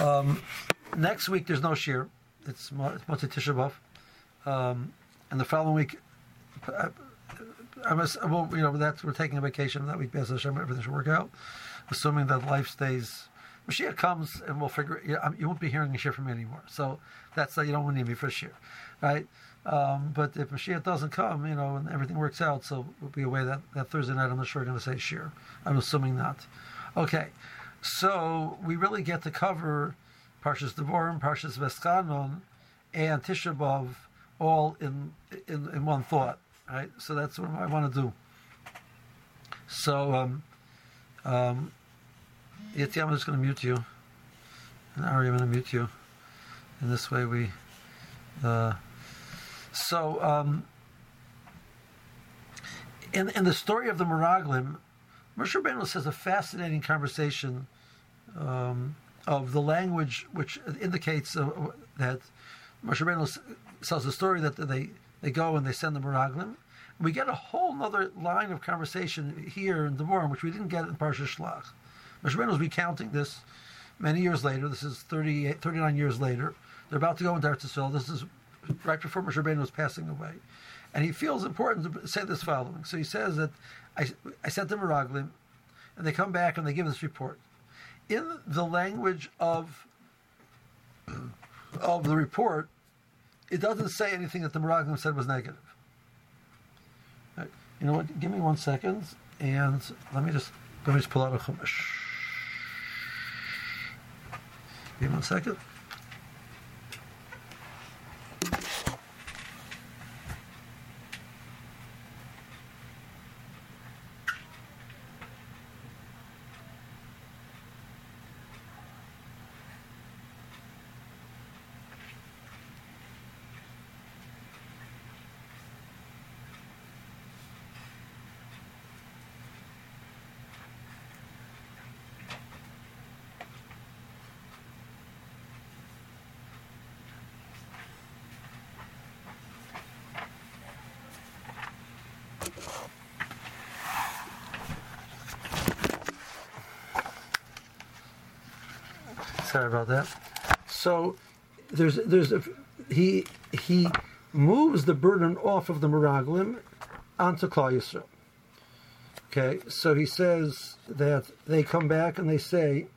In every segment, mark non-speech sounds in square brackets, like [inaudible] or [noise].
Um, next week there's no shear. It's Mo- it's Motzei Tisha B'av. Um, and the following week, I, I must, well, you know, that's we're taking a vacation that week. Bez Hashem, everything should work out, assuming that life stays. Mashiach comes and we'll figure. You, know, you won't be hearing a shir from me anymore. So that's you don't need me for a shir, right? Um, but if Mashiach doesn't come, you know, and everything works out, so we'll be away that, that Thursday night. I'm not sure we're going to say shir. I'm assuming not. Okay, so we really get to cover Parshas Devorim, Parshas Veschanon, and Tisha B'av all in, in in one thought, right? So that's what I want to do. So, um, um, Yeti, I'm just going to mute you. And Ari, I'm going to mute you. And this way we. Uh, so, um, in in the story of the Meraglim, Moshe Rabbeinu says a fascinating conversation um, of the language which indicates uh, that Moshe Rabbeinu tells the story that they, they go and they send the Meraglim. We get a whole other line of conversation here in the Devorim, which we didn't get in Parsha Shlach. Moshe Rabbeinu is recounting this many years later. This is 38, 39 years later. They're about to go into Eretz Yisrael. This is right before Moshe Rabbeinu was passing away. And he feels important to say this following. So he says that I, I sent them Meraglim, and they come back and they give this report. In the language of of the report, it doesn't say anything that the Meraglim said was negative. Right. You know what? Give me one second, and let me just let me just pull out a chumash. Give me one second. Sorry about that. So there's there's a, he he moves the burden off of the Meraglim onto Klal Yisrael. Okay, so he says that they come back and they say,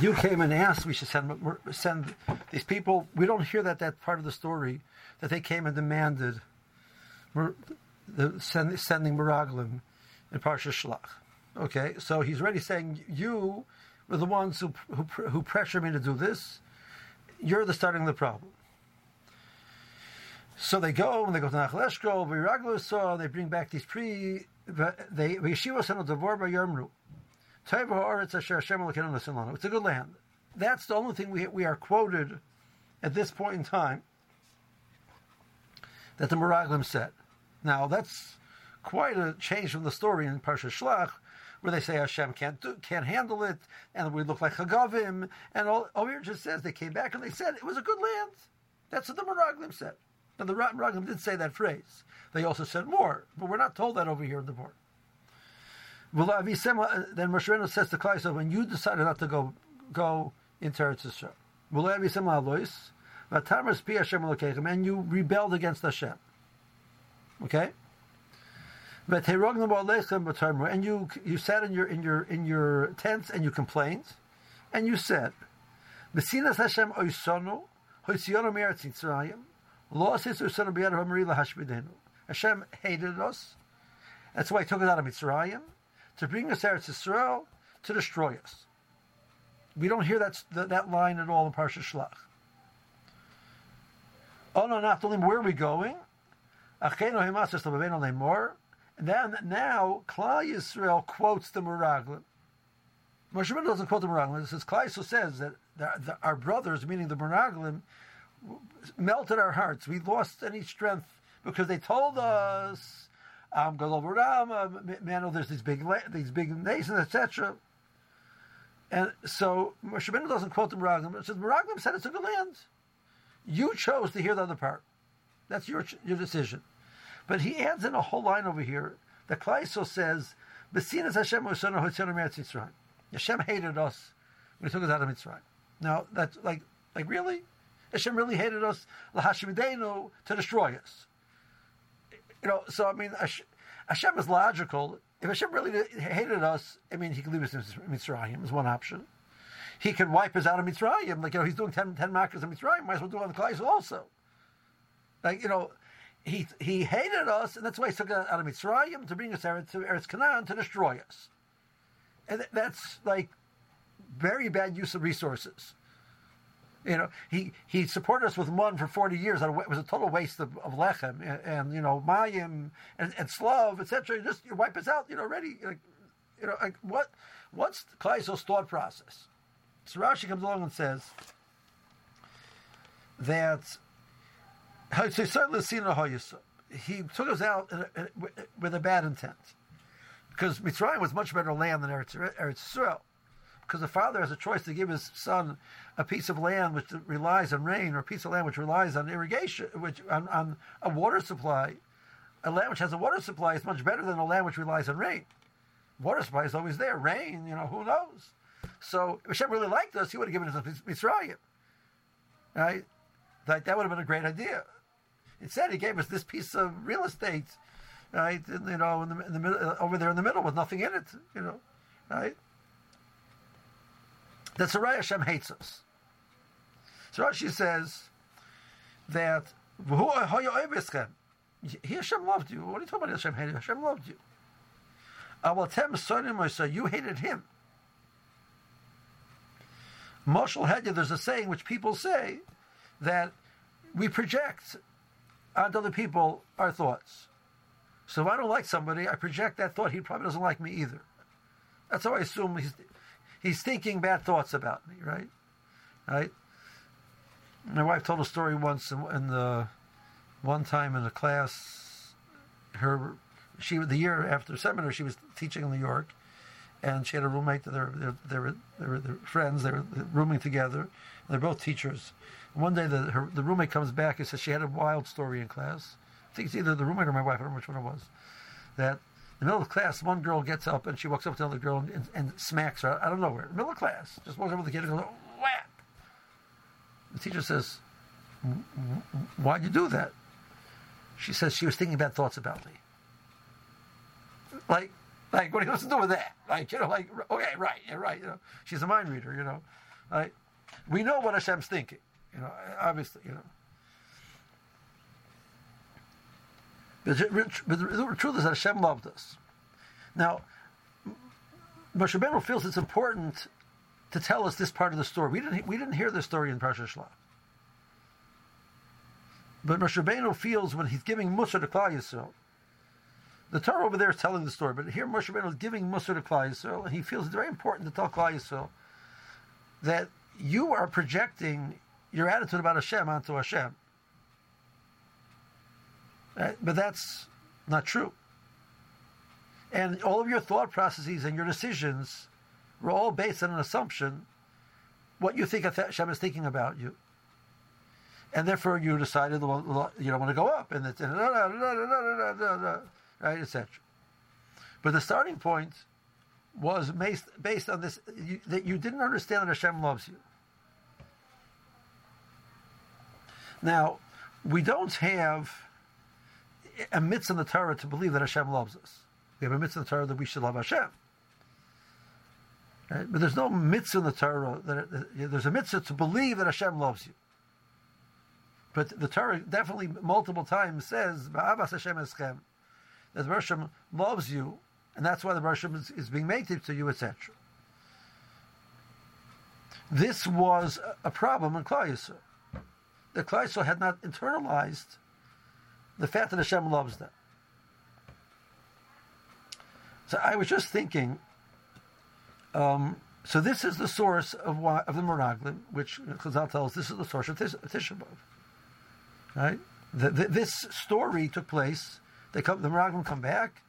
"You came and asked we should send send these people." We don't hear that that part of the story that they came and demanded the send, sending Meraglim in Parsha Shlach. Okay, so he's already saying you were the ones who, who, who pressure me to do this. You're the starting of the problem. So they go and they go to Nachal Eshkol, Viraglu saw, they bring back these pre, they, Yeshiva sent a Devor Yomru. It's a good land. That's the only thing we, we are quoted at this point in time that the Meraglim said. Now, that's quite a change from the story in Parsha Shlach, where they say Hashem can't do, can't handle it, and we look like Chagavim, and all over just says they came back and they said it was a good land. That's what the Meraglim said. Now the Meraglim did say that phrase. They also said more, but we're not told that over here in the board. Uh, then Moshe Rabbeinu says to Klai, when you decided not to go go into Eretz Yisrael, and you rebelled against Hashem. Okay? And you you sat in your in your in your tents and you complained, and you said, Mesinas Hashem oisonu, hoisiono meretz Mitzrayim, lo asis oisonu b'yad ha'mari lahashbidenu. Hashem hated us. That's why he took us out of Mitzrayim, to bring us out to Israel, to destroy us. We don't hear that, line at all in Parsha Shlach. Oh no, not only where are we going? Now Klal Yisrael quotes the Meraglim. Moshe doesn't quote the Meraglim. It says Klal Yisrael says that the, the, our brothers, meaning the Meraglim, melted our hearts. We lost any strength because they told us, um, Galobaram, man, oh, there's these big these big nations, etc. And so Moshe doesn't quote the Meraglim. It says Meraglim said it's a good land. You chose to hear the other part. That's your your decision. But he adds in a whole line over here. that Klaiso says, Besinas Hashem Hashem hated us when he took us out of Mitzrayim. Now that's like like really, Hashem really hated us lahashimidenu to destroy us. You know, so I mean, Hashem is logical. If Hashem really hated us, I mean, he could leave us in Mitzrayim is one option. He could wipe us out of Mitzrayim, like you know, he's doing 10, 10 markers in Mitzrayim. Might as well do it on the Klais also. Like you know, he he hated us, and that's why he took us out of Mitzrayim to bring us to Eretz Canaan to destroy us. And that's like very bad use of resources. You know, he, he supported us with one for 40 years. It was a total waste of, of lechem and, and, you know, mayim and, and slav, etc. Just you wipe us out, you know, ready. Like, you know, like what, what's Kaiso's thought process? So Rashi comes along and says that he took us out with a bad intent because Mitzrayim was much better land than Eretz, Eretz Israel because the father has a choice to give his son a piece of land which relies on rain or a piece of land which relies on irrigation, which on, on a water supply. A land which has a water supply is much better than a land which relies on rain. Water supply is always there. Rain, you know, who knows? So if Hashem really liked us, he would have given us a Mitzrayim. Right? That, that would have been a great idea. Instead, he gave us this piece of real estate, right? And, you know, in the, in the middle, uh, over there in the middle with nothing in it, you know, right? That's why Hashem hates us. So Rashi says that uh, he Hashem loved you. What are you talking about? Hashem hated you. Hashem loved you. You hated him. Moshel Hedya, there's a saying which people say that we project onto other people our thoughts. So if I don't like somebody, I project that thought. He probably doesn't like me either. That's how I assume he's he's thinking bad thoughts about me, right? Right. My wife told a story once in, in the one time in a class. Her she the year after seminar she was teaching in New York, and she had a roommate. They were they were, they were, they were friends. They were rooming together. They're both teachers. One day the her, the roommate comes back and says she had a wild story in class. I think it's either the roommate or my wife. I don't know which one it was. That in the middle of class, one girl gets up and she walks up to another girl and, and, and smacks her I don't of nowhere. Middle of class, just walks up to the kid and goes, whap. The teacher says, "Why'd you do that?" She says she was thinking bad thoughts about me. Like, like what are you supposed to do with that? Like, you know, like okay, right, yeah, right. You know, she's a mind reader. You know, like we know what Hashem's thinking. You know, obviously, you know. But the truth is that Hashem loved us. Now, Moshe Rabbeinu feels it's important to tell us this part of the story. We didn't, we didn't hear this story in Parsha Shlach. But Moshe Rabbeinu feels when he's giving Musa to Klal Yisrael, the Torah over there is telling the story, but here Moshe Rabbeinu is giving Musa to Klal Yisrael, and he feels it's very important to tell Klal Yisrael that you are projecting your attitude about Hashem onto Hashem. Right? But that's not true. And all of your thought processes and your decisions were all based on an assumption what you think Hashem is thinking about you. And therefore you decided you don't want to go up, and it's right, etc. But the starting point was based, based on this you, that you didn't understand that Hashem loves you. Now, we don't have a mitzvah in the Torah to believe that Hashem loves us. We have a mitzvah in the Torah that we should love Hashem. Right? But there's no mitzvah in the Torah that there's a mitzvah to believe that Hashem loves you. But the Torah definitely multiple times says "Ba'avas Hashem eschem," that the Hashem loves you, and that's why the Hashem is, is being made to you, etc. This was a problem in Klal Yisrael. The Klal Yisrael had not internalized the fact that Hashem loves them. So I was just thinking. Um, so this is the source of why, of the Meraglim, which Chazal tells this is the source of Tish. Right? The, the, this story took place. They come, the Meraglim come back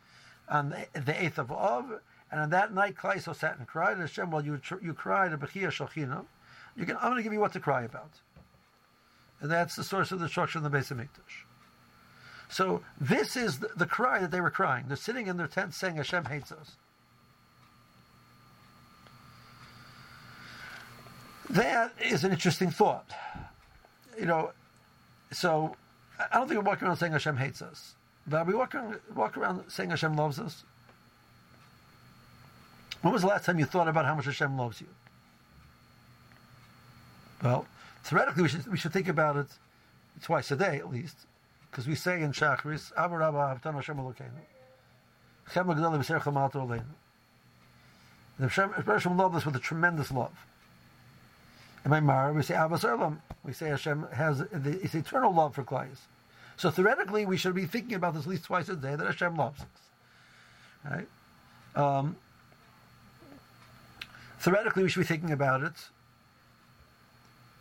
on the, the eighth of Av, and on that night, Klaiso sat and cried. And Hashem, well, you you cried a bechia shalchina. You can. I'm going to give you what to cry about, and that's the source of the destruction of the Beis Hamikdash. So this is the, the, cry that they were crying. They're sitting in their tent saying Hashem hates us. that is an interesting thought. You know, so I don't think we're walking around saying Hashem hates us, but we walk around, walk around saying Hashem loves us. When was the last time you thought about how much Hashem loves you? Well, theoretically, we should, we should think about it twice a day at least, because we say in Shachris, Abba Rabba Avtan Hashem Elokeinu. Chem Agdala B'Ser Chamat Oleinu. The Hashem loved us with a tremendous love. In my Mara, we say Abbas Olam. We say Hashem has the, it's eternal love for Klais. So theoretically, we should be thinking about this at least twice a day that Hashem loves us. Right? Um, theoretically, we should be thinking about it.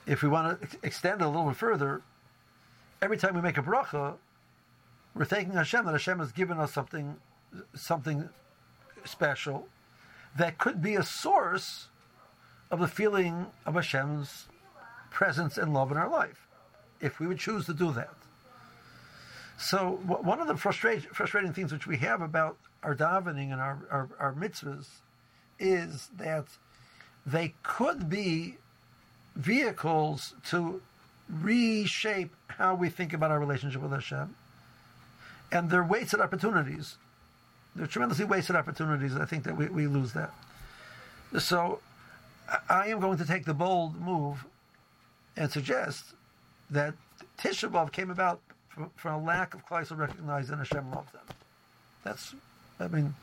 If we want to extend it a little bit further, every time we make a bracha, we're thanking Hashem that Hashem has given us something, something special that could be a source of the feeling of Hashem's presence and love in our life, if we would choose to do that. So one of the frustrating things which we have about our davening and our, our, our mitzvahs is that they could be vehicles to reshape how we think about our relationship with Hashem. And they're wasted opportunities. They're tremendously wasted opportunities. I think that we, we lose that. So I am going to take the bold move and suggest that Tisha B'Av came about from, from a lack of Kleisel recognizing Hashem loved them. That's, I mean,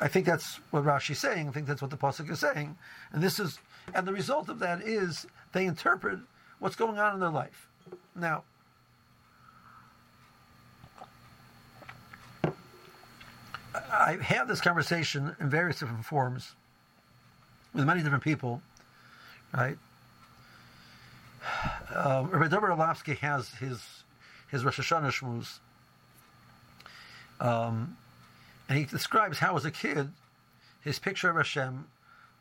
I think that's what Rashi's saying. I think that's what the pasuk is saying, and this is, and the result of that is they interpret what's going on in their life. Now, I've had this conversation in various different forms with many different people, right? Uh, Rabbi Dovid Orlofsky has his his Rosh Hashanah shmuz, um, and he describes how, as a kid, his picture of Hashem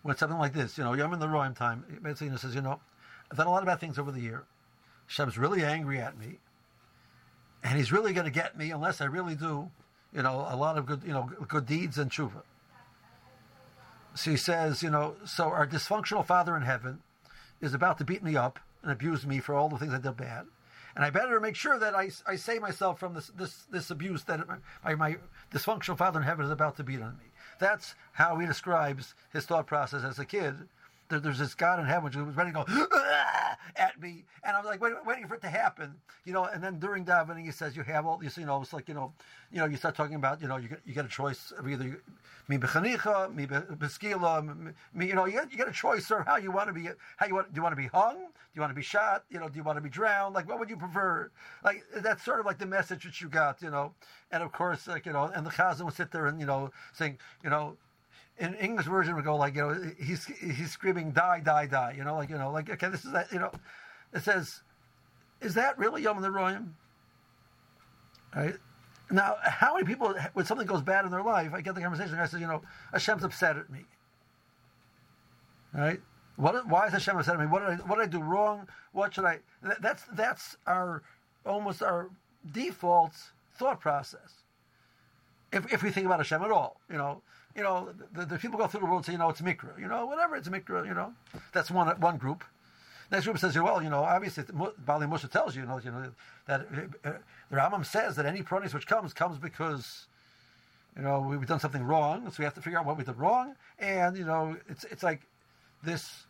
went something like this. You know, I'm in the Roim time. Basically, he says, you know, I've done a lot of bad things over the year. Hashem's really angry at me, and he's really going to get me unless I really do, you know, a lot of good, you know, good deeds and tshuva. So he says, you know, so our dysfunctional Father in heaven is about to beat me up and abuse me for all the things I did bad. And I better make sure that I, I save myself from this, this, this abuse that my, my dysfunctional Father in heaven is about to beat on me. That's how he describes his thought process as a kid there's this God in heaven who was ready to go at me, and I'm like waiting, waiting for it to happen, you know. And then during davening, he says you have all these, you know, it's like you know, you know, you start talking about, you know, you get you get a choice of either me bechanicha, me be beskila, me, you know, you get, you get a choice of how you want to be, how you want, do you want to be hung, do you want to be shot, you know, do you want to be drowned, like what would you prefer? Like that's sort of like the message that you got, you know. And of course, like you know, and the chazan would sit there and you know, saying, you know in English version would go like, you know, he's he's screaming, die, die, die. You know, like you know, like okay, this is that. You know, it says, is that really Yom Neroyim? Right. Now, how many people, when something goes bad in their life, I get the conversation. I says, you know, Hashem's upset at me. Right. What? Why is Hashem upset at me? What did I? What did I do wrong? What should I? That's that's our almost our default thought process. If, if we think about Hashem at all, you know, you know, the, the, people go through the world and say, you know, it's mikra, you know, whatever, it's mikra, you know. That's one one group. Next group says, well, you know, obviously, Bali Musa tells you, you know, you know that uh, the Rambam says that any pronis which comes comes because, you know, we've done something wrong, so we have to figure out what we did wrong, and you know, it's it's like this.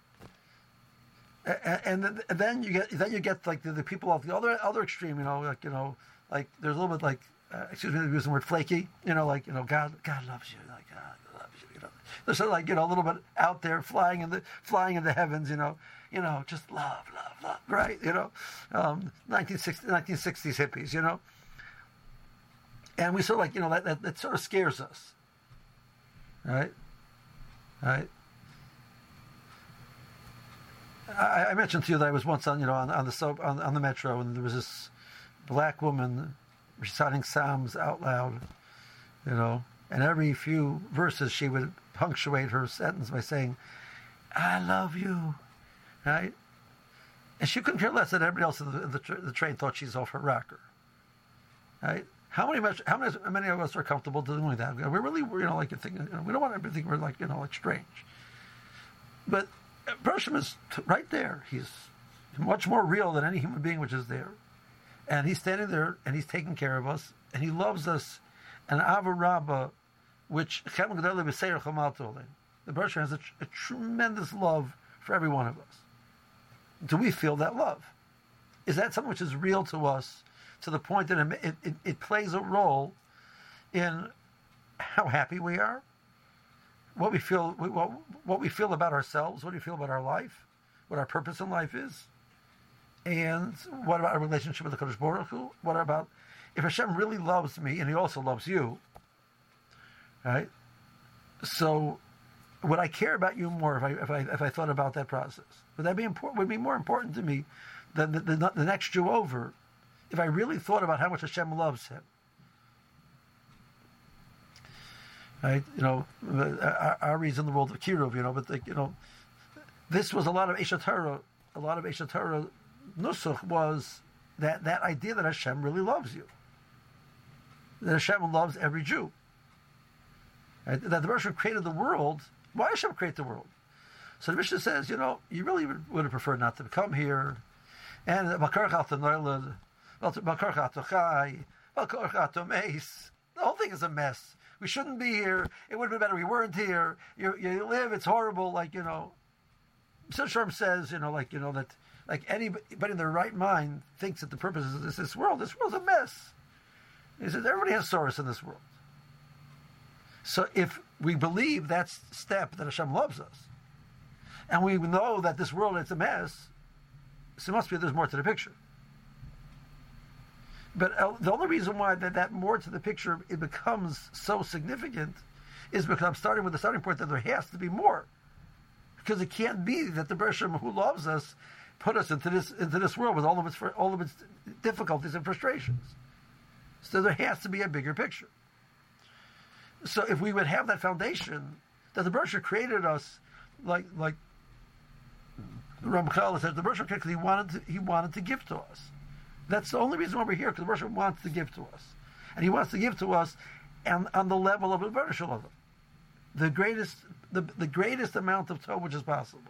And, then you get then you get like the, the people of the other other extreme, you know, like you know, like there's a little bit like uh, excuse me, using the word flaky, you know, like you know, God God loves you, like God loves you, you know. They're sort of like you know a little bit out there flying in the flying in the heavens, you know, you know, just love, love, love, right? You know, um, 1960, 1960s hippies, you know. And we sort of like you know that, that, that sort of scares us, right? Right. I, I, mentioned to you that I was once on you know on, on the soap on, on the metro and there was this black woman reciting Psalms out loud, you know, and every few verses she would punctuate her sentence by saying, I love you, right? And she couldn't care less that everybody else in the, the, the train thought she's off her rocker, right? How many, much, how many, many of us are comfortable doing that? We're really, you know, like, thinking, you know, we don't want to think we're like, you know, like strange. But uh, Bershom is t- right there. He's much more real than any human being which is there. And he's standing there and he's taking care of us and he loves us. And Ava which the Bershom has a, a tremendous love for every one of us. Do we feel that love? Is that something which is real to us to the point that it, it, it plays a role in how happy we are, what we feel, what, what we feel about ourselves, what we feel about our life, what our purpose in life is, and what about our relationship with the Kodesh Baruch Hu? What about if Hashem really loves me and He also loves you, right? So, would I care about you more if I if I if I thought about that process? Would that be important? Would be more important to me than the, the, the next Jew over if I really thought about how much Hashem loves him? right? You know, our reason the world of kiruv, you know, but the, you know, this was a lot of Eshatara, a lot of Eshatara Nusach was that, that idea that Hashem really loves you. That Hashem loves every Jew. That the Mishnah created the world. Why Hashem create the world? So the Mishnah says, you know, you really would, have preferred not to come here. And the whole thing is a mess. We shouldn't be here. It would have been better we weren't here. You, you live, it's horrible. Like, you know, Mr. Sherm says, you know, like, you know, that like anybody in their right mind thinks that the purpose is this, world. This world's a mess. He says everybody has sorrows in this world. So if we believe that step that Hashem loves us, and we know that this world is a mess, so it must be there's more to the picture. But the only reason why that, that more to the picture it becomes so significant is because I'm starting with the starting point that there has to be more. Because it can't be that the Bershom who loves us put us into this into this world with all of its all of its difficulties and frustrations. So there has to be a bigger picture. So if we would have that foundation that the Bershom created us like like the Ramchal said the because he wanted to, he wanted to give to us. That's the only reason why we're here, because the Rosh wants to give to us. And he wants to give to us and on the level of the Rosh the greatest, the, the greatest amount of Torah which is possible.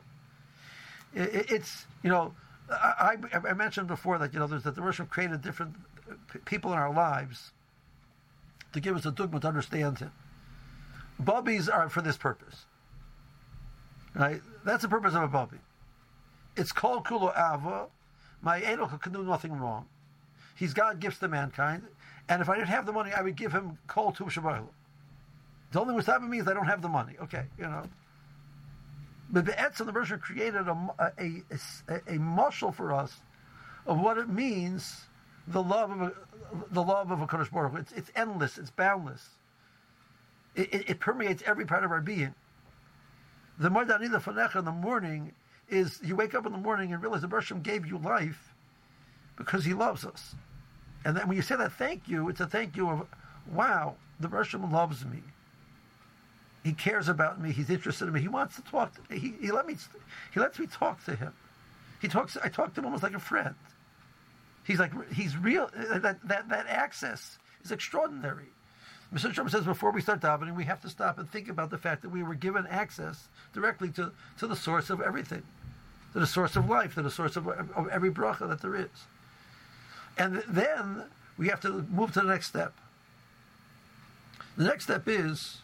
It, it's, you know, I, I, mentioned before that, you know, there's that the Rosh created different people in our lives to give us a dogma to understand him. Bubbies are for this purpose. Right? That's the purpose of a bubby. It's called Kulo Ava. My Enoch can do nothing wrong. He's got gifts to mankind, and if I didn't have the money, I would give him kol tu shabayla. The only what's happening me is I don't have the money. Okay, you know. But the Etzim, the version created a, a, a, a muscle for us of what it means the love of a, the love of a Kodesh Baruch It's, it's endless. It's boundless. It, it, it, permeates every part of our being. The Modeh Ani Lefanecha in the morning is you wake up in the morning and realize the Bershom gave you life because he loves us. And then when you say that thank you, it's a thank you of, wow, the Bershom loves me. He cares about me. He's interested in me. He wants to talk. To, he, he let me. He lets me talk to him. He talks. I talk to him almost like a friend. He's like he's real. Uh, that that that access is extraordinary. Mr. Trump says before we start davening, we have to stop and think about the fact that we were given access directly to, to the source of everything to the source of life, to the source of, of every bracha that there is. And then we have to move to the next step. The next step is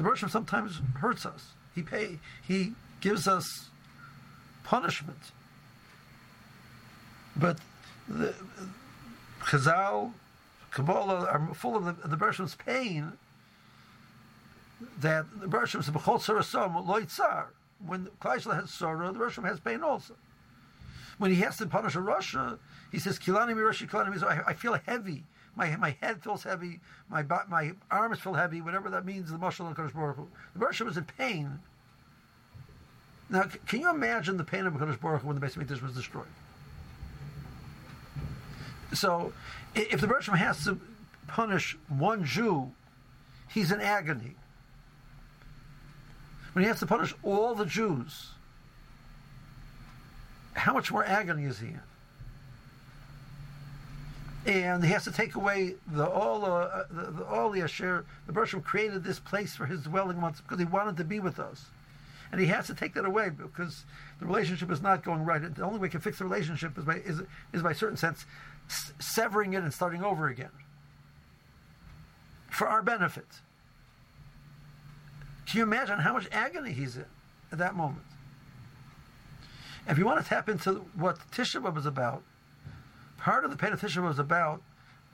the Bershom sometimes hurts us. He pay he gives us punishment. But the Chazal, Kabbalah are full of the, the Bershom's pain that the says, B'chol Sarasam, Loitzar when Kleisel has sorrow, the Russian has pain also. When he has to punish a Russia, he says, Kilani Rashi Kilani I feel heavy. My, my head feels heavy. My my arms feel heavy. Whatever that means. The muscle of Kodesh Baruch Hu. The Russian was in pain. Now, can you imagine the pain of Kodesh Baruch Hu when the Beis Hamikdash was destroyed? So, if the Russian has to punish one Jew, he's in agony when he has to punish all the Jews, how much more agony is he in? And he has to take away the all uh, the, all the Asher. The Bershom created this place for his dwelling once because he wanted to be with us, and he has to take that away because the relationship is not going right. The only way he can fix the relationship is by is, is by certain sense s- severing it and starting over again for our benefit. Can you imagine how much agony he's in at that moment? If you want to tap into what Tisha B'av is about, part of the pain of Tisha was about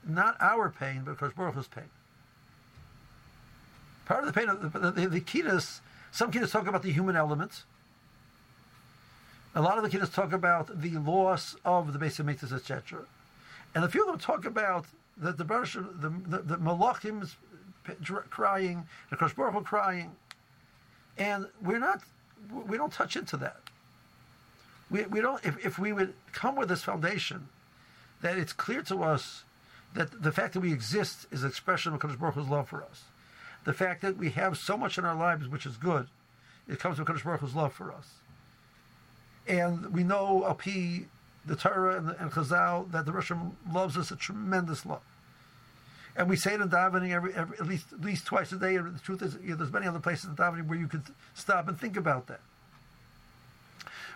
not our pain, but of Baruch Hu's pain. Part of the pain of the, the, the, Kiddush, some Kiddush talk about the human element. A lot of the Kiddush talk about the loss of the basic mitzvahs, etc. And a few of them talk about the the the, the, the Malachim crying, the Kosh Baruch crying, and we're not, we don't touch into that. We, we don't, if, if we would come with this foundation, that it's clear to us that the fact that we exist is an expression of Kodesh Baruch Hu's love for us. The fact that we have so much in our lives which is good, it comes from Kodesh Baruch Hu's love for us. And we know Api, the Torah and, and Chazal, that the Russian loves us a tremendous love. And we say it in davening every, every, at least at least twice a day. And the truth is, you know, there's many other places in davening where you could stop and think about that.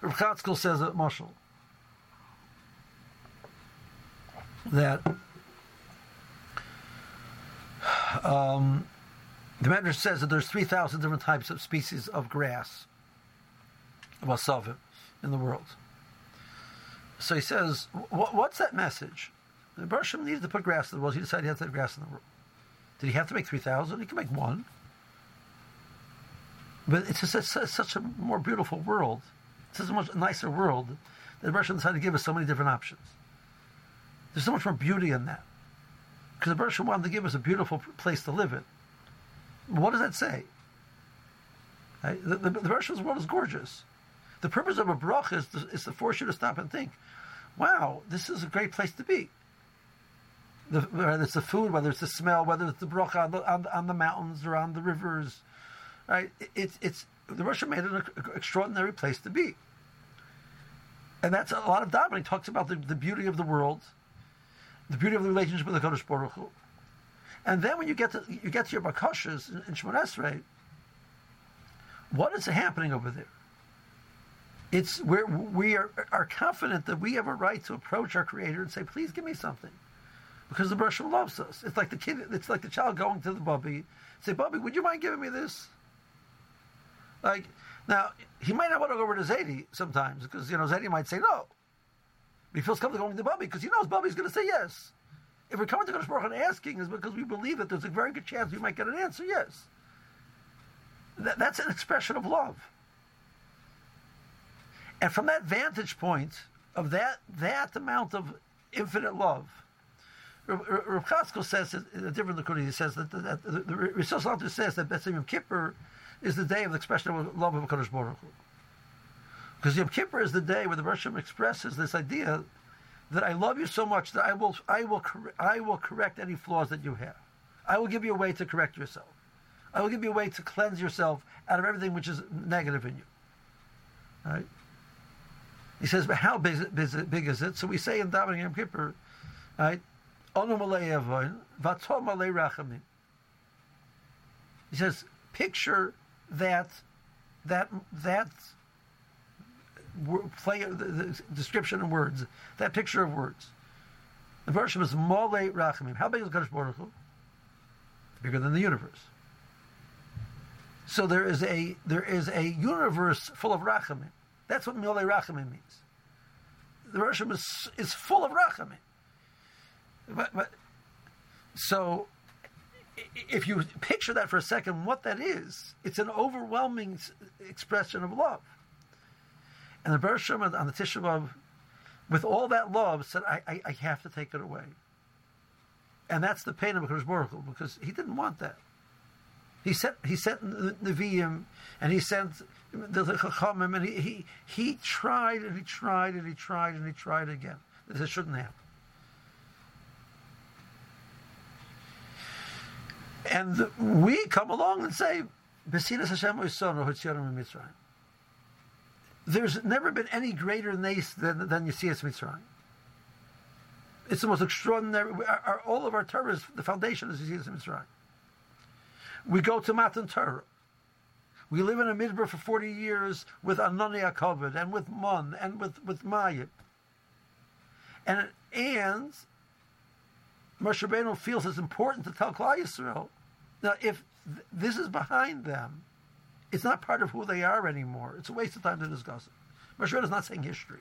Rav says at Marshall that um, the Medrash says that there's 3,000 different types of species of grass, wasavim, in the world. So he says, what's that message? The Bershom needed to put grass in the world. He decided he had to have grass in the world. Did he have to make 3,000? He could make one. But it's just it's such a more beautiful world. It's such a much nicer world that the Bershom decided to give us so many different options. There's so much more beauty in that. Because the Bershom wanted to give us a beautiful place to live in. What does that say? Right? The, the, the Bershom's world is gorgeous. The purpose of a bracha is to, is to force you to stop and think, wow, this is a great place to be. The, whether it's the food, whether it's the smell, whether it's the bracha on the, on, on the mountains or on the rivers, right? It, it's it's the Russia made it an extraordinary place to be, and that's a lot of davening talks about the, the beauty of the world, the beauty of the relationship with the Kodesh Baruch Hu. and then when you get to you get to your bakashas in, Shemoneh Esrei, what is happening over there? It's where we are, are confident that we have a right to approach our Creator and say, "Please give me something." because the Bershom loves us. It's like the kid, it's like the child going to the Bubby, say, Bubby, would you mind giving me this? Like, now, he might not want to go over to Zadie sometimes, because, you know, Zadie might say no. He feels comfortable going to Bubby, because he knows Bubby's going to say yes. If we're coming to Kodesh Baruch and asking, is because we believe that there's a very good chance we might get an answer, yes. That, that's an expression of love. And from that vantage point of that, that amount of infinite love, Rav Chatzkel says in a different Likud, he says that, that, the, the Risos says that Betzim Yom Kippur is the day of the expression of love of Kodesh Baruch. Because Yom Kippur is the day where the Bershom expresses this idea that I love you so much that I will, I will, I will correct any flaws that you have. I will give you a way to correct yourself. I will give you a way to cleanse yourself out of everything which is negative in you. Right? He says, but how big, big, big is it? So we say in Davening Yom Kippur, right? He says, picture that that that play the, description in words, that picture of words. The version is Mole Rachamim. How big is Kadosh Baruch Hu? Bigger than the universe. So there is a there is a universe full of Rachamim. That's what Mole Rachamim means. The version is is full of Rachamim. But, but so if you picture that for a second, what that is, it's an overwhelming expression of love. And the Bershom on the Tisha B'Av, with all that love, said, I, I, I, have to take it away. And that's the pain of Kodesh Baruch Hu, because he didn't want that. He sent he sent Nevi'im, and he sent the, Chachamim, and he, he, he tried and he tried and he tried and he tried again. This shouldn't happen. And we come along and say, There's never been any greater nace than, than Yesias Mitzrayim. It's the most extraordinary. All of our Torah, the foundation is Yesias Mitzrayim. We go to Matan Torah. We live in a midbar for 40 years with Anania covered and with Mun and with, with Mayim. And, and Moshe Rabbeinu feels it's important to tell Klal Yisrael. Now, if th- this is behind them, it's not part of who they are anymore. It's a waste of time to discuss it. Moshe Rabbeinu is not saying history.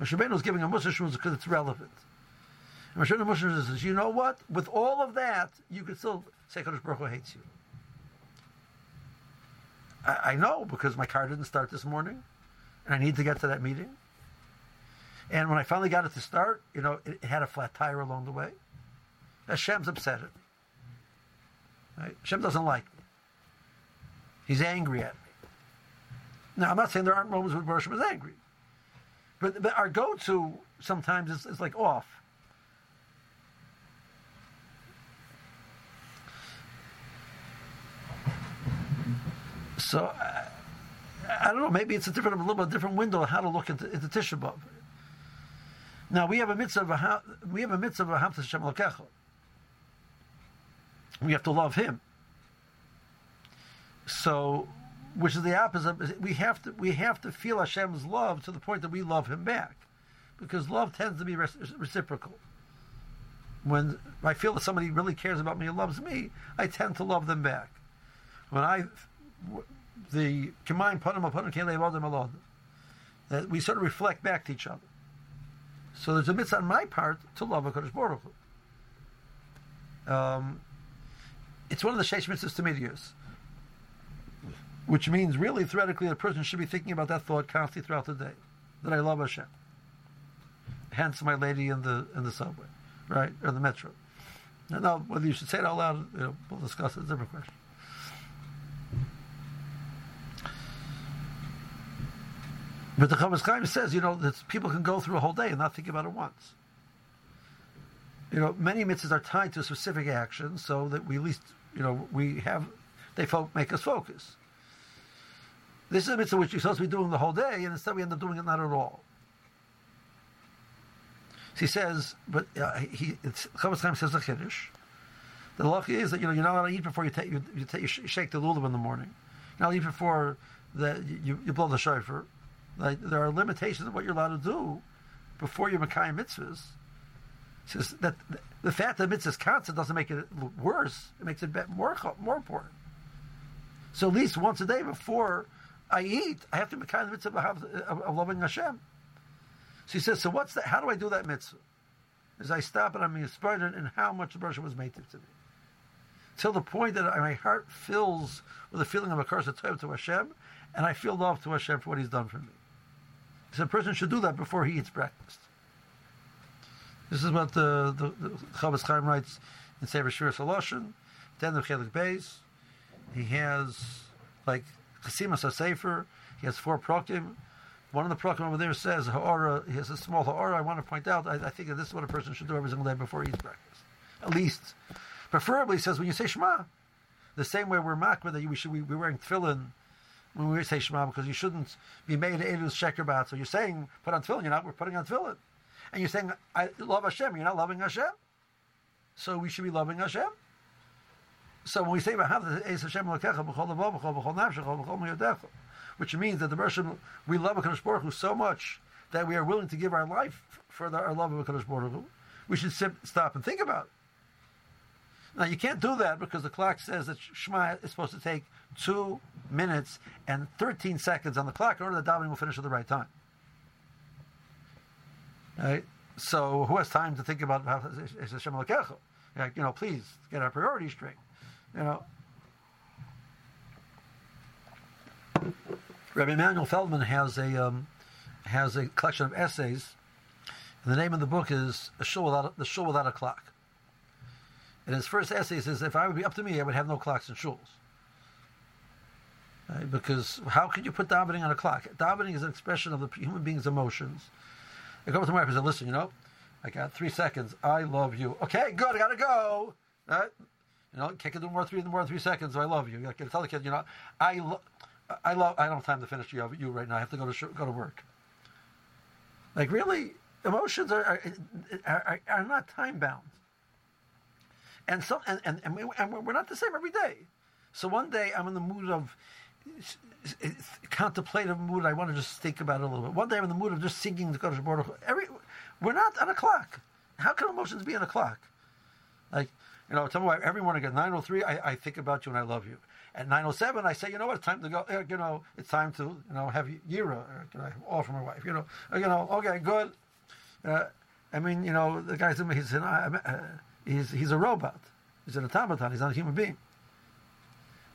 Moshe Rabbeinu is giving a Musa because it's relevant. And Moshe Rabbeinu says, you know what? With all of that, you could still say Kodesh Baruch Hu hates you. I, I know because my car didn't start this morning, and I need to get to that meeting. And when I finally got it to start, you know, it, it had a flat tire along the way. Hashem's upset at me. Right? Hashem doesn't like me. He's angry at me. Now, I'm not saying there aren't moments when Hashem is angry. But, but our go-to sometimes is, is like off. So, uh, I don't know, maybe it's a different, a little bit different window of how to look into, into Tisha B'Av. Now we have a mitzvah we have a mitzvah of We have to love Him. So, which is the opposite. We have to we have to feel Hashem's love to the point that we love Him back, because love tends to be reciprocal. When I feel that somebody really cares about me and loves me, I tend to love them back. When I the Kemain Panim Panim Kelev that we sort of reflect back to each other. So there's a mitzvah on my part to love HaKadosh Baruch Hu. Um, it's one of the Sheish mitzvahs to midios, which means really theoretically a person should be thinking about that thought constantly throughout the day, that I love Hashem. Hence my lady in the in the subway, right, or the metro. Now, whether you should say it out loud, you know, we'll discuss it. It's a different question. But the Chofetz Chaim says, you know, that people can go through a whole day and not think about it once. You know, many mitzvahs are tied to a specific action, so that we at least, you know, we have, they make us focus. This is a mitzvah which you're supposed to be doing the whole day, and instead we end up doing it not at all. So he says, but uh, he, it's, Chofetz Chaim says a chiddush. The law is that you know you're not allowed to eat before you take you, you, take, you shake the lulav in the morning. You're not eat before the you, you blow the shofar. Like, there are limitations of what you're allowed to do before you Makayim mitzvahs. Says that the fact that mitzvahs constant doesn't make it worse; it makes it more more important. So at least once a day before I eat, I have to Makayim the mitzvah of, of loving Hashem. So he says, so what's that? How do I do that mitzvah? As I stop and I'm inspired in how much the Bereshit was made to me. Till the point that my heart fills with a feeling of a curse of to Hashem, and I feel love to Hashem for what He's done for me. So a person should do that before he eats breakfast. This is what the, the, the Chofetz Chaim writes in Sefer Shmiras HaLashon, then the Chelik Beis. He has, like, Chasimas Sefer, he has four prokim. One of the prokim over there says, Ha'ora, he has a small Ha'ora. I want to point out, I, I think that this is what a person should do every single day before he eats breakfast. At least. Preferably, says, when you say Shema, the same way we're makbid that we should be wearing tefillin when we say Shema because you shouldn't be made Elus Shekerbat. So you're saying put on tefillin, you're not. We're putting on tefillin, and you're saying I love Hashem. You're not loving Hashem. So we should be loving Hashem. So when we say Hashem which means that the Bershom, we love Hakadosh Baruch Hu so much that we are willing to give our life for the, our love of Hakadosh Baruch Hu, we should stop and think about it. Now you can't do that because the clock says that Shema is supposed to take two minutes and 13 seconds on the clock in order that davening will finish at the right time. Right? So who has time to think about is Hashem Lakecha? Like, you know, please get our priorities straight. You know. Rabbi Emanuel Feldman has a um, has a collection of essays. And the name of the book is a shul without the shul without a clock. And his first essay says, if I would be up to me, I would have no clocks in shuls. Right? Because how could you put davening on a clock? Davening is an expression of the human being's emotions. I go up to my wife and say, listen, you know, I got three seconds. I love you. Okay, good. I got to go. Right? You know, can't do more three more than three seconds. I love you. You got to tell the kid, you know, I, lo- I love. I don't have time to finish you, you right now. I have to go to sh- go to work. Like really, emotions are are, are, are not time bound. And so, and, and, and, we, and we're not the same every day. So one day I'm in the mood of contemplative mood. I want to just think about it a little bit. One day I'm in the mood of just singing the Kodesh Baruch. Every we're not on a clock. How can emotions be on a clock? Like you know, tell me why every morning at 9:03 I, I think about you and I love you. At 9:07 I say, you know what, it's time to go. uh, You know, it's time to you know have Yira or can I offer my wife? You know, uh, you know, okay, good. Uh, I mean, you know, the guy's he's an, uh, he's he's a robot. He's an automaton. He's not a human being.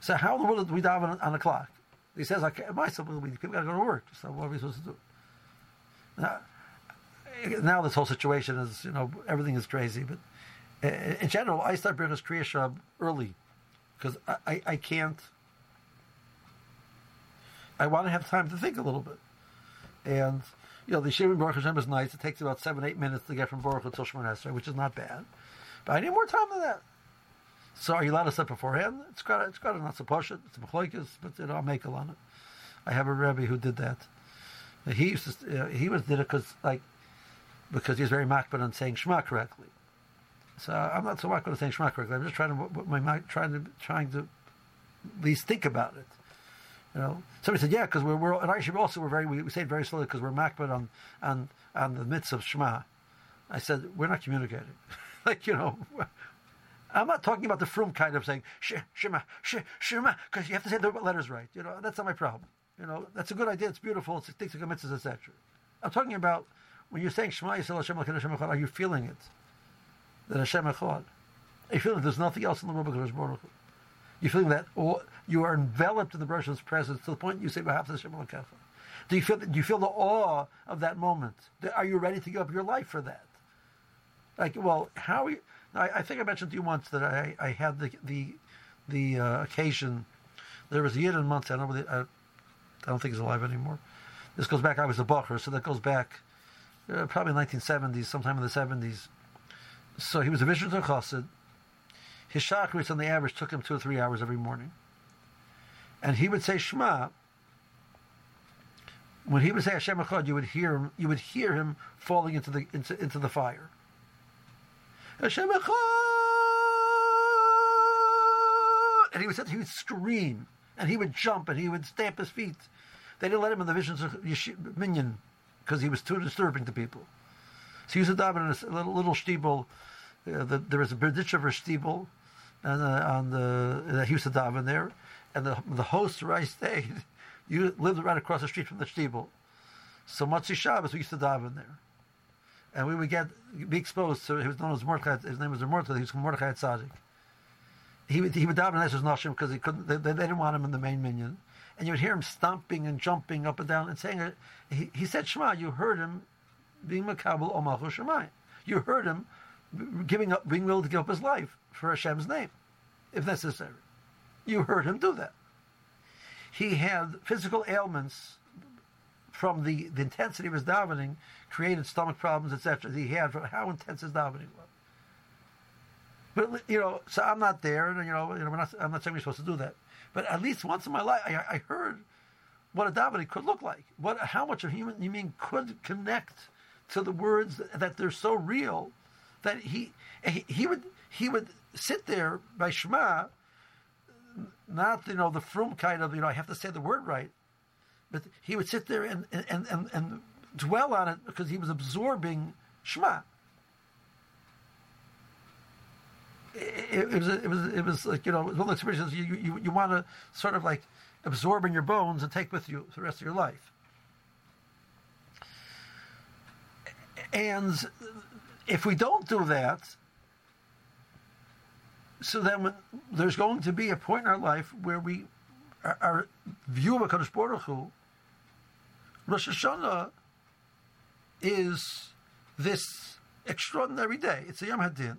So how in the world do we dive on, on a clock? He says, "Okay, myself, we people got to go to work. So what are we supposed to do?" Now, now this whole situation is, you know, everything is crazy. But uh, in general, I start Birchas Kriya Shab early because I, I, I can't. I want to have time to think a little bit, and you know, the Shirin Baruch Hashem is nice. It takes about seven, eight minutes to get from Baruch to Shemoneh Esrei, which is not bad. But I need more time than that. So are you allowed to set beforehand? It's got it's got not it. It's a machlokes, but you know, I'll make a on it. I have a rabbi who did that. He used to, uh, he was did it because like because he's very makbid on saying Shema correctly. So I'm not so makbid on saying Shema correctly. I'm just trying to my trying to trying to at least think about it. You know, somebody said, "Yeah, because we're, we're in Irish also we're very we, we say it very slowly because we're makbid on on on the midst of Shema." I said, "We're not communicating." [laughs] like you know, I'm not talking about the frum kind of saying Shema Shema because you have to say the letters right. You know, that's not my problem. You know, that's a good idea. It's beautiful. It's things like mitzvahs, etc. I'm talking about when you're saying Shema Yisrael Hashem. Are you feeling it? That Hashem Echad. You feeling there's nothing else in the world but Hashem Baruch You're feeling that all, you are enveloped in the Bereshit's presence to the point you say, "Perhaps Hashem Elokecha." Do you feel? Do you feel the awe of that moment? Are you ready to give up your life for that? Like, well, how? Are you, I, I, think I mentioned to you once that I, I had the the the uh, occasion. There was a year in months. I don't, know, I, I don't think he's alive anymore. This goes back. I was a bacher, so that goes back uh, probably 1970s, sometime in the 70s. So he was a Vishnu Chassid. His Shacharis on the average took him two or three hours every morning, and he would say Shema. When he would say Hashem Echad, you would hear him. You would hear him falling into the into, into the fire. Hashem Echad! And he would, say he would scream, and he would jump, and he would stamp his feet. They didn't let him in the visions of Yesh- Minyan because he was too disturbing to people. So he used to daven in a little, little stiebel. Uh, the, there was a Berditchever stiebel and, uh, on the, uh, he used to daven there. And the, the host where I stayed you lived right across the street from the stiebel. So Motzei Shabbos, we used to daven there and we would get be exposed to. He was known as Mordechai. His name was Mordechai. He was Mordechai Tzadik. He would he would daven as Nashim because he couldn't. They, they, didn't want him in the main minyan, and you would hear him stomping and jumping up and down and saying. He, he said Shema. You heard him being makabel omachu Shemai. You heard him giving up, being willing to give up his life for Hashem's name, if necessary. You heard him do that. He had physical ailments from the, the intensity of his davening created stomach problems, etc. He had from how intense his davening was. But you know, so I'm not there, and you know, you know not, I'm not saying we're supposed to do that. But at least once in my life, I, I heard what a davening could look like. What, how much a human you mean could connect to the words that, they're so real that he, he he would he would sit there by Shema, not you know the frum kind of you know I have to say the word right, but he would sit there and and and, and dwell on it because he was absorbing Shema. It, it, was it was it was like you know one of the expressions you you, you want to sort of like absorb in your bones and take with you the rest of your life. And if we don't do that, so then there's going to be a point in our life where we our, our view of Hakadosh Baruch Hu, Rosh Hashanah is this extraordinary day. It's a Yom Hadin,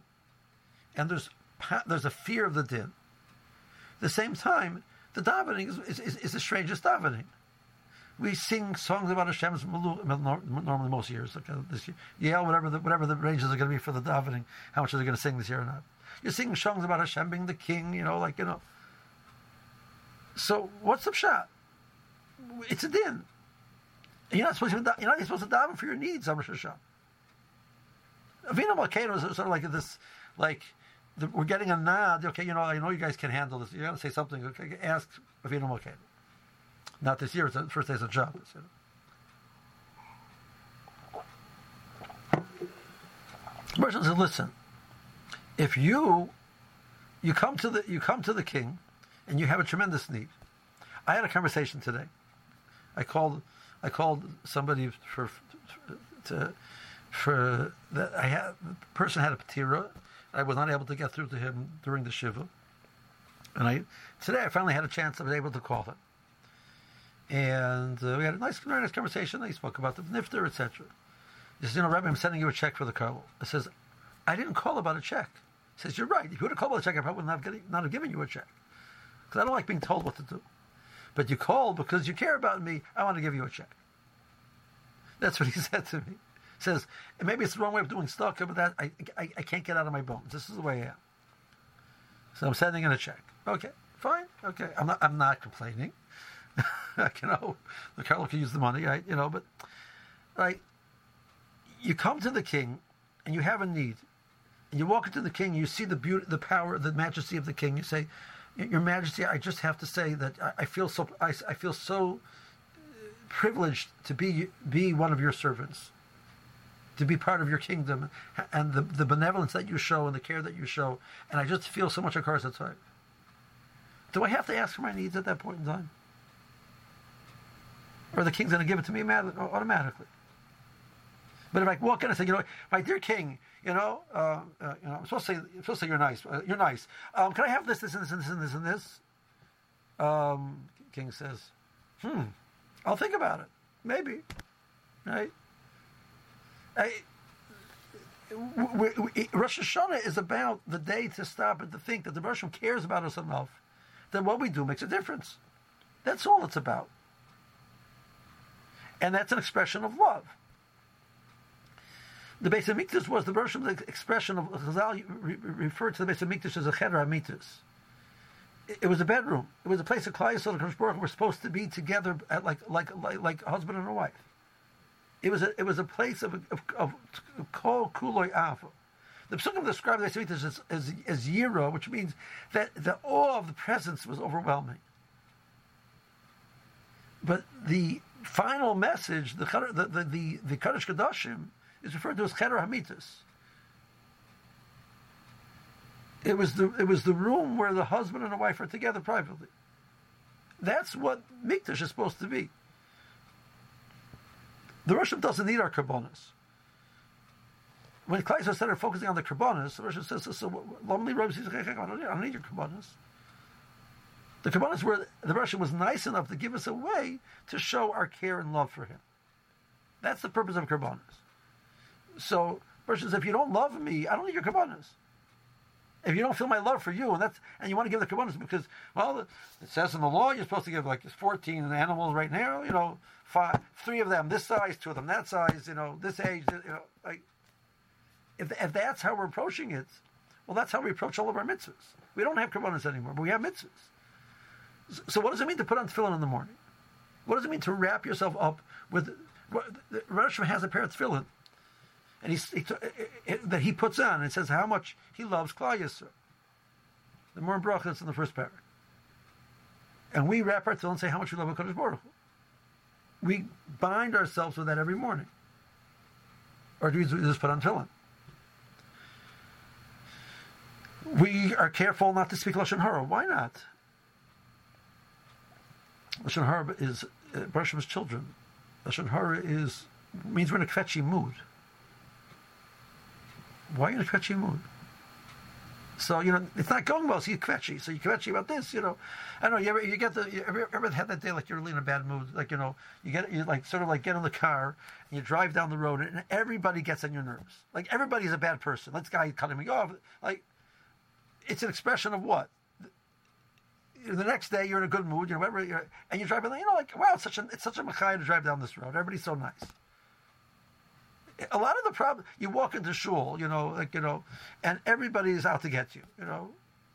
and there's there's a fear of the din. At the same time, the davening is, is, is the strangest davening. We sing songs about Hashem's normally most years. Like uh, this year, Yale, whatever the whatever the ranges are going to be for the davening, how much are they going to sing this year or not? You're singing songs about Hashem being the king, you know, like you know. So what's the shot? It's a din. You're not supposed to. You're not supposed to daven for your needs on Rosh Hashanah. Avinu Malkeinu is sort of like this, like the, we're getting a nod. Okay, you know, I know you guys can handle this. You got to say something. Okay, ask know okay. Not this year. It's the first day of Shabbos. Know. Person said, "Listen, if you you come to the you come to the king, and you have a tremendous need. I had a conversation today. I called I called somebody for to for that I had the person had a patira. I was not able to get through to him during the shiva, and I today I finally had a chance. I was able to call him, and uh, we had a nice, very nice conversation. He spoke about the nifter, etc. He says, "You know, Rabbi, I'm sending you a check for the car." I says, "I didn't call about a check." He says, "You're right. If you would have called about a check, I probably would not have, getting, not have given you a check because I don't like being told what to do. But you called because you care about me. I want to give you a check." That's what he [laughs] said to me He says, and maybe it's the wrong way of doing stuff, but that I, I, I can't get out of my bones. This is the way I am. So I'm sending in a check. Okay, fine. Okay, I'm not I'm not complaining. [laughs] you know, the Carlo can use the money. I you know, but like you come to the king and you have a need, and you walk into the king. You see the beauty, the power, the majesty of the king. You say, "Your Majesty, I just have to say that I, I feel so I, I feel so privileged to be be one of your servants." to be part of your kingdom and the, the benevolence that you show and the care that you show. And I just feel so much the time. Do I have to ask for my needs at that point in time? Or the king's going to give it to me automatically? But if I walk in and say, you know, my dear king, you know, uh, uh, you know, I'm supposed to say, I'm supposed to say you're nice. Uh, you're nice. Um, can I have this, this, and this, and this, and this, and this? Um, king says, hmm, I'll think about it. Maybe, right? I, we, we, Rosh Hashanah is about the day to stop and to think that the Rosh cares about us enough that what we do makes a difference. That's all it's about. And that's an expression of love. The Beis Hamikdash was the Rosh the expression of Chazal referred to the Beis Hamikdash as a Cheder Hamitas. It was a bedroom. It was a place of Klal Yisrael and were supposed to be together at like, like, like, like husband and a wife. It was a, it was a place of of, of kol kuloi ava. The psukim describe the Semitas as, as, as yira, which means that the awe of the presence was overwhelming. But the final message, the the the the, the Kaddish is referred to as Cheder Hamitas. It was the it was the room where the husband and the wife are together privately. That's what Mikdash is supposed to be. The Roshim doesn't need our karbonas. When Klal started focusing on the karbonas, the Roshim says, "So, robes, I don't need your karbonas." The karbonas were the Russian was nice enough to give us a way to show our care and love for him. That's the purpose of karbonas. So, Russian says, if you don't love me, I don't need your karbonas. If you don't feel my love for you, and that's and you want to give the karbonas because well, it says in the law you're supposed to give like 14 animals right now, you know, five, three of them this size, two of them that size, you know, this age, you know, like if, if that's how we're approaching it, well, that's how we approach all of our mitzvahs. We don't have karbonas anymore, but we have mitzvahs. So, what does it mean to put on tefillin in the morning? What does it mean to wrap yourself up with? Rosh has a pair of tefillin, and he, he, that he puts on. And it says how much he loves Klal. The more brachas in the first paragraph. And we wrap our tefillin and say how much we love Hakadosh Baruch we bind ourselves with that every morning. Or do we just put on tefillin? We are careful not to speak Lashon Hara. Why not? Lashon Hara is uh, Barshim's children. Lashon Hara is, means we're in a kvetchy mood. Why are you in a kvetchy mood? So you know it's not going well. So you're kvetchy. So you're kvetchy about this. You know, I don't know. You ever you get the you ever, ever had that day like you're really in a bad mood? Like you know you get you like sort of like get in the car and you drive down the road and everybody gets on your nerves. Like everybody's a bad person. This guy cutting me off. Like it's an expression of what the next day you're in a good mood, you know, whatever, and you drive, you know, like wow, it's such a it's such a machai to drive down this road. Everybody's so nice a lot of the problem, you walk into shul, you know, like, you know, and everybody is out to get you, you know.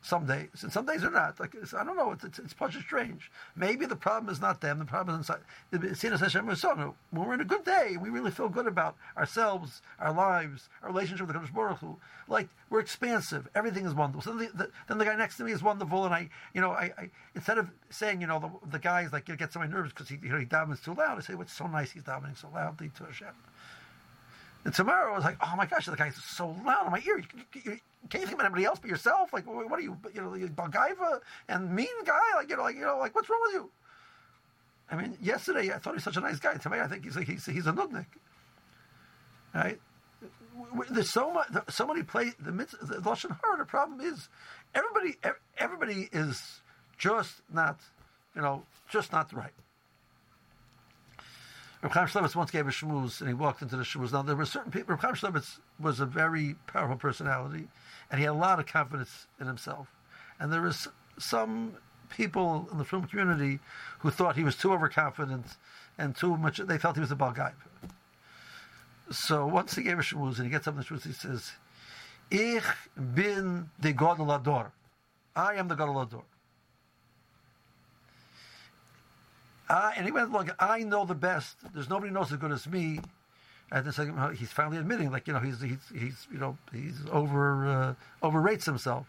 Some days, and some days are not. Like I don't know. It's it's, it's punch strange. Maybe the problem is not them. The problem is inside. When we're in a good day, we really feel good about ourselves, our lives, our relationship with the Baruch Hu. Like we're expansive. Everything is wonderful. So then the, the, then the guy next to me is wonderful, and I, you know, I, I instead of saying, you know, the, the guy is like it gets on my nerves because he, you know, he davens too loud. I say, "What's well, so nice? He's davening so loudly to Hashem." And tomorrow I was like, oh my gosh, the guy's so loud in my ear. You, can't you think about anybody else but yourself? Like, what are you, you know, baal gaavah and mean guy? Like, you know, like, you know, like, what's wrong with you? I mean, yesterday I thought he was such a nice guy. Today I think he's like, he's, he's a nudnik. Right? There's so much, so many play the mitzvah, the lashon hara. The problem is, everybody, everybody is just not, you know, just not right. Reb Chaim once gave a shmooze, and he walked into the shmooze. Now there were certain people. Reb Chaim was a very powerful personality, and he had a lot of confidence in himself. And there was some people in the film community who thought he was too overconfident and too much. They felt he was a bal guy. So once he gave a shmooze, and he gets up in the shmooze, he says, "Ich bin de Gadol HaDor. I am the Gadol HaDor." I, and he went along, I know the best. There's nobody knows as good as me. And the second, he's finally admitting, like you know, he's he's, he's you know he's over uh, overrates himself.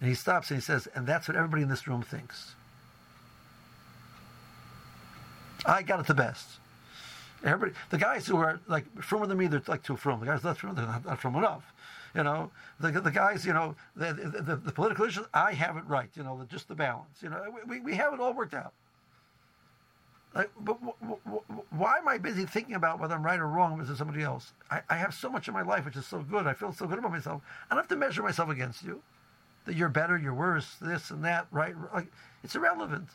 And he stops and he says, and that's what everybody in this room thinks. I got it the best. Everybody, the guys who are like firmer than me, they're like too firm. The guys less firm, they're not, not firm enough. You know, the, the guys, you know, the, the, the political issues, I have it right. You know, just the balance. You know, we, we have it all worked out. Like, but w- w- why am I busy thinking about whether I'm right or wrong versus somebody else? I, I, have so much in my life which is so good. I feel so good about myself. I don't have to measure myself against you. That you're better, you're worse, this and that, right? Like, it's irrelevant.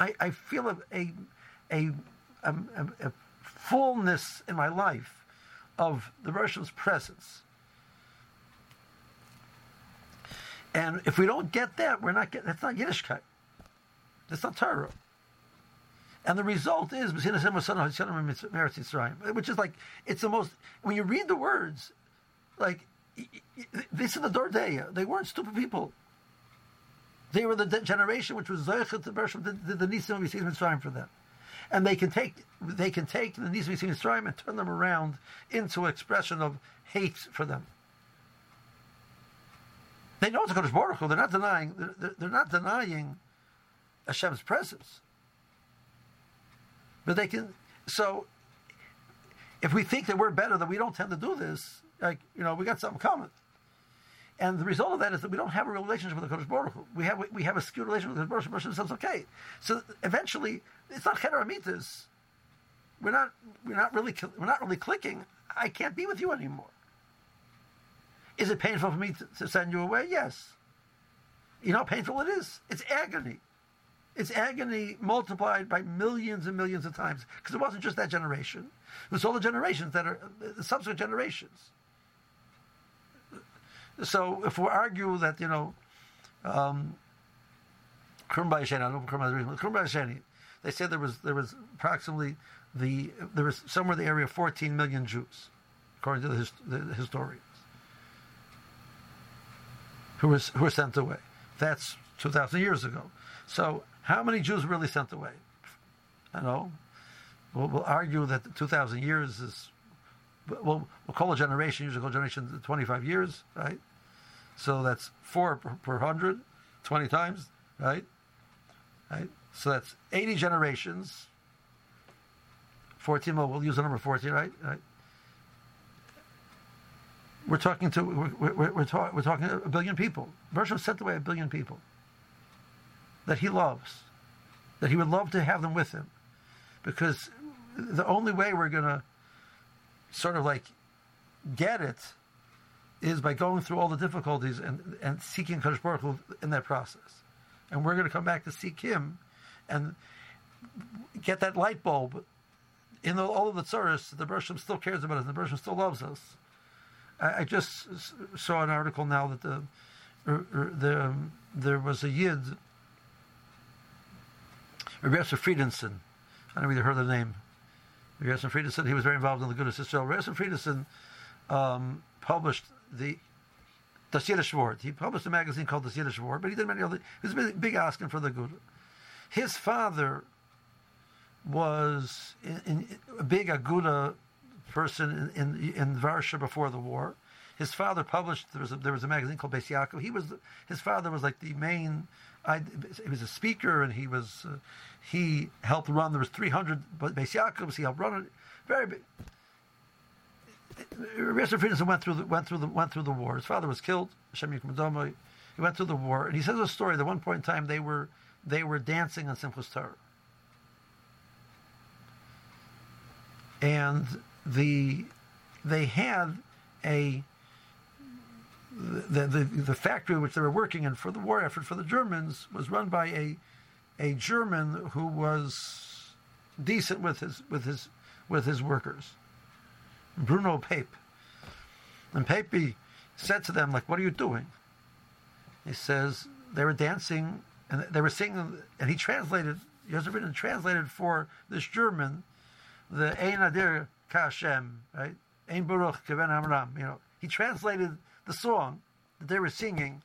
I, I feel a, a, a, a, a fullness in my life of the Russian's presence. And if we don't get that, we're not getting, that's not Yiddishkeit. That's not Torah. And the result is, which is like, it's the most, when you read the words, like, this is the Dor Deah. They weren't stupid people. They were the generation which was the the, the Nisim Yisrael Mitzrayim for them. And they can take they can take the Nisim Yisrael Mitzrayim and turn them around into an expression of hate for them. They know it's a Kodesh Baruch Hu. They're not denying. They're, they're not denying Hashem's presence. But they can. So, if we think that we're better, that we don't tend to do this. Like you know, we got something common. And the result of that is that we don't have a real relationship with the Kodesh Baruch Hu. We have we have a skewed relationship with the Kodesh Baruch Hu. Says okay. So eventually, it's not Amitas. We're not we're not really we're not really clicking. I can't be with you anymore. Is it painful for me to, to send you away? Yes. You know how painful it is. It's agony. It's agony multiplied by millions and millions of times because it wasn't just that generation. It was all the generations that are the subsequent generations. So if we argue that you know, um, they said there was there was approximately the there was somewhere in the area of 14 million Jews, according to the, his, the historians, who was who were sent away. That's 2,000 years ago. So how many Jews really sent away? I know. We'll, we'll argue that 2,000 years is, we'll, we'll call a generation, usually call a generation 25 years, right? So that's four per, per hundred, 20 times, right? Right? So that's 80 generations. 14, well, we'll use the number 14, right? right? We're talking to, we're, we're, we're, we're talking a billion people. Bershom sent away a billion people that he loves, that he would love to have them with him. Because the only way we're going to sort of like get it is by going through all the difficulties and, and seeking Kadosh Baruch Hu in that process. And we're going to come back to seek him and get that light bulb in the, all of the tsuris, the Bershom still cares about us, the Bershom still loves us. I, I, just saw an article now that the, er, er, the um, there was a yid Yosef Friedenson. I don't know heard the name. Yosef Friedenson, he was very involved in the Agudas Israel. Yosef Friedenson um, published the Dos Yiddishe Vort. He published a magazine called The Yiddish Word, but he did many other. He was big, big asking for the good. His father was in, in, a big Aguda person in, in, in Varsha before the war. His father published there was a, there was a magazine called Beis. He was his father was like the main. I, he was a speaker and he was uh, he helped run. There was 300 Beis Yaakovs. He helped run it. Very big. Rabbi Friedman went through the went through the went through the war. His father was killed. He went through the war, and he says a story. That one point in time they were they were dancing on Simchas Torah, and the they had a the, the, the factory which they were working in for the war effort for the Germans was run by a a German who was decent with his with his with his workers, Bruno Pape. And Pape said to them, like, what are you doing? He says they were dancing and they were singing, and he translated. Yosef translated for this German the Ein Adir Kashem, right? Ein Baruch Keven Amram. You know, he translated the song that they were singing.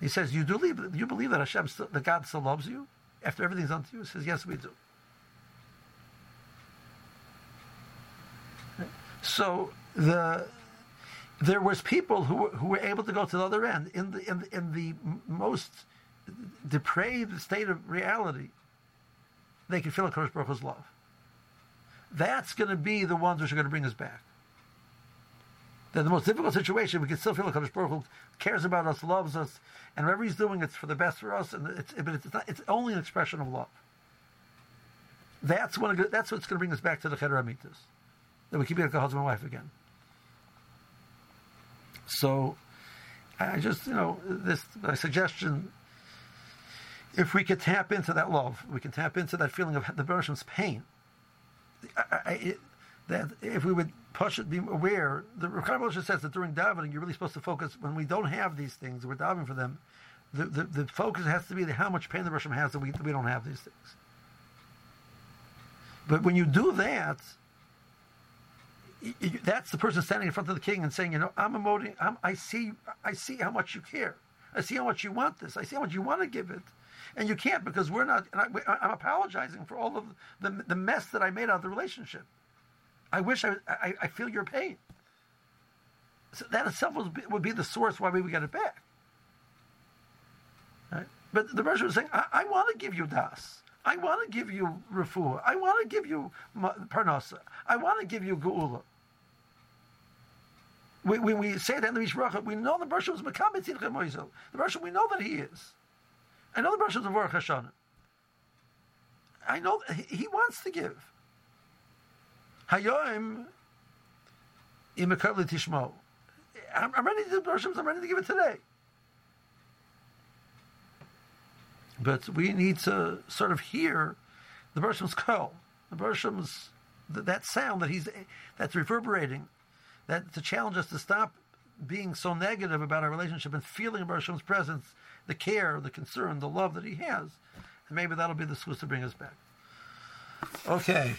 He says, "You do believe? You believe that Hashem, still, that God still loves you after everything's done to you?" He says, "Yes, we do." So the there was people who who were able to go to the other end in the in the, in the most depraved state of reality. They could feel a Baruch Hu's love. That's going to be the ones which are going to bring us back. That the most difficult situation, we can still feel like Kadosh Baruch Hu cares about us, loves us, and whatever He's doing, it's for the best for us. And it's, but it's not. It's only an expression of love. That's when. That's what's going to bring us back to the Cheder Amitis. That we keep being a husband and wife again. So, I just you know this my suggestion. If we could tap into that love, we can tap into that feeling of the Bereshim's pain. I, I, it, that if we would it, be aware, the Rukhan says that during davening, you're really supposed to focus, when we don't have these things, we're davening for them, the, the, the focus has to be the, how much pain the Russian has that we, that we don't have these things. But when you do that, that's the person standing in front of the king and saying, you know, I'm emoting, I'm, I see, I see how much you care. I see how much you want this. I see how much you want to give it. And you can't because we're not, I, am apologizing for all of the, the mess that I made out of the relationship. I wish I, I, I feel your pain. So that itself would be, would be the source why we would get it back. Right? But the Russian was saying, I, I want to give you das. I want to give you refuah. I want to give you parnasa. I want to give you geula. When we, we say that in the Mishracha, we know the Russian was Mekamet The Russian, we know that he is. I know the Russian is a Baruch Hashanah. I know he wants to give. Hayoim tishmo. I'm ready to do I'm ready to give it today. But we need to sort of hear the Bershim's call, the Bershim's that sound that he's that's reverberating, that to challenge us to stop being so negative about our relationship and feeling Bershim's presence, the care, the concern, the love that he has, and maybe that'll be the source to bring us back. Okay.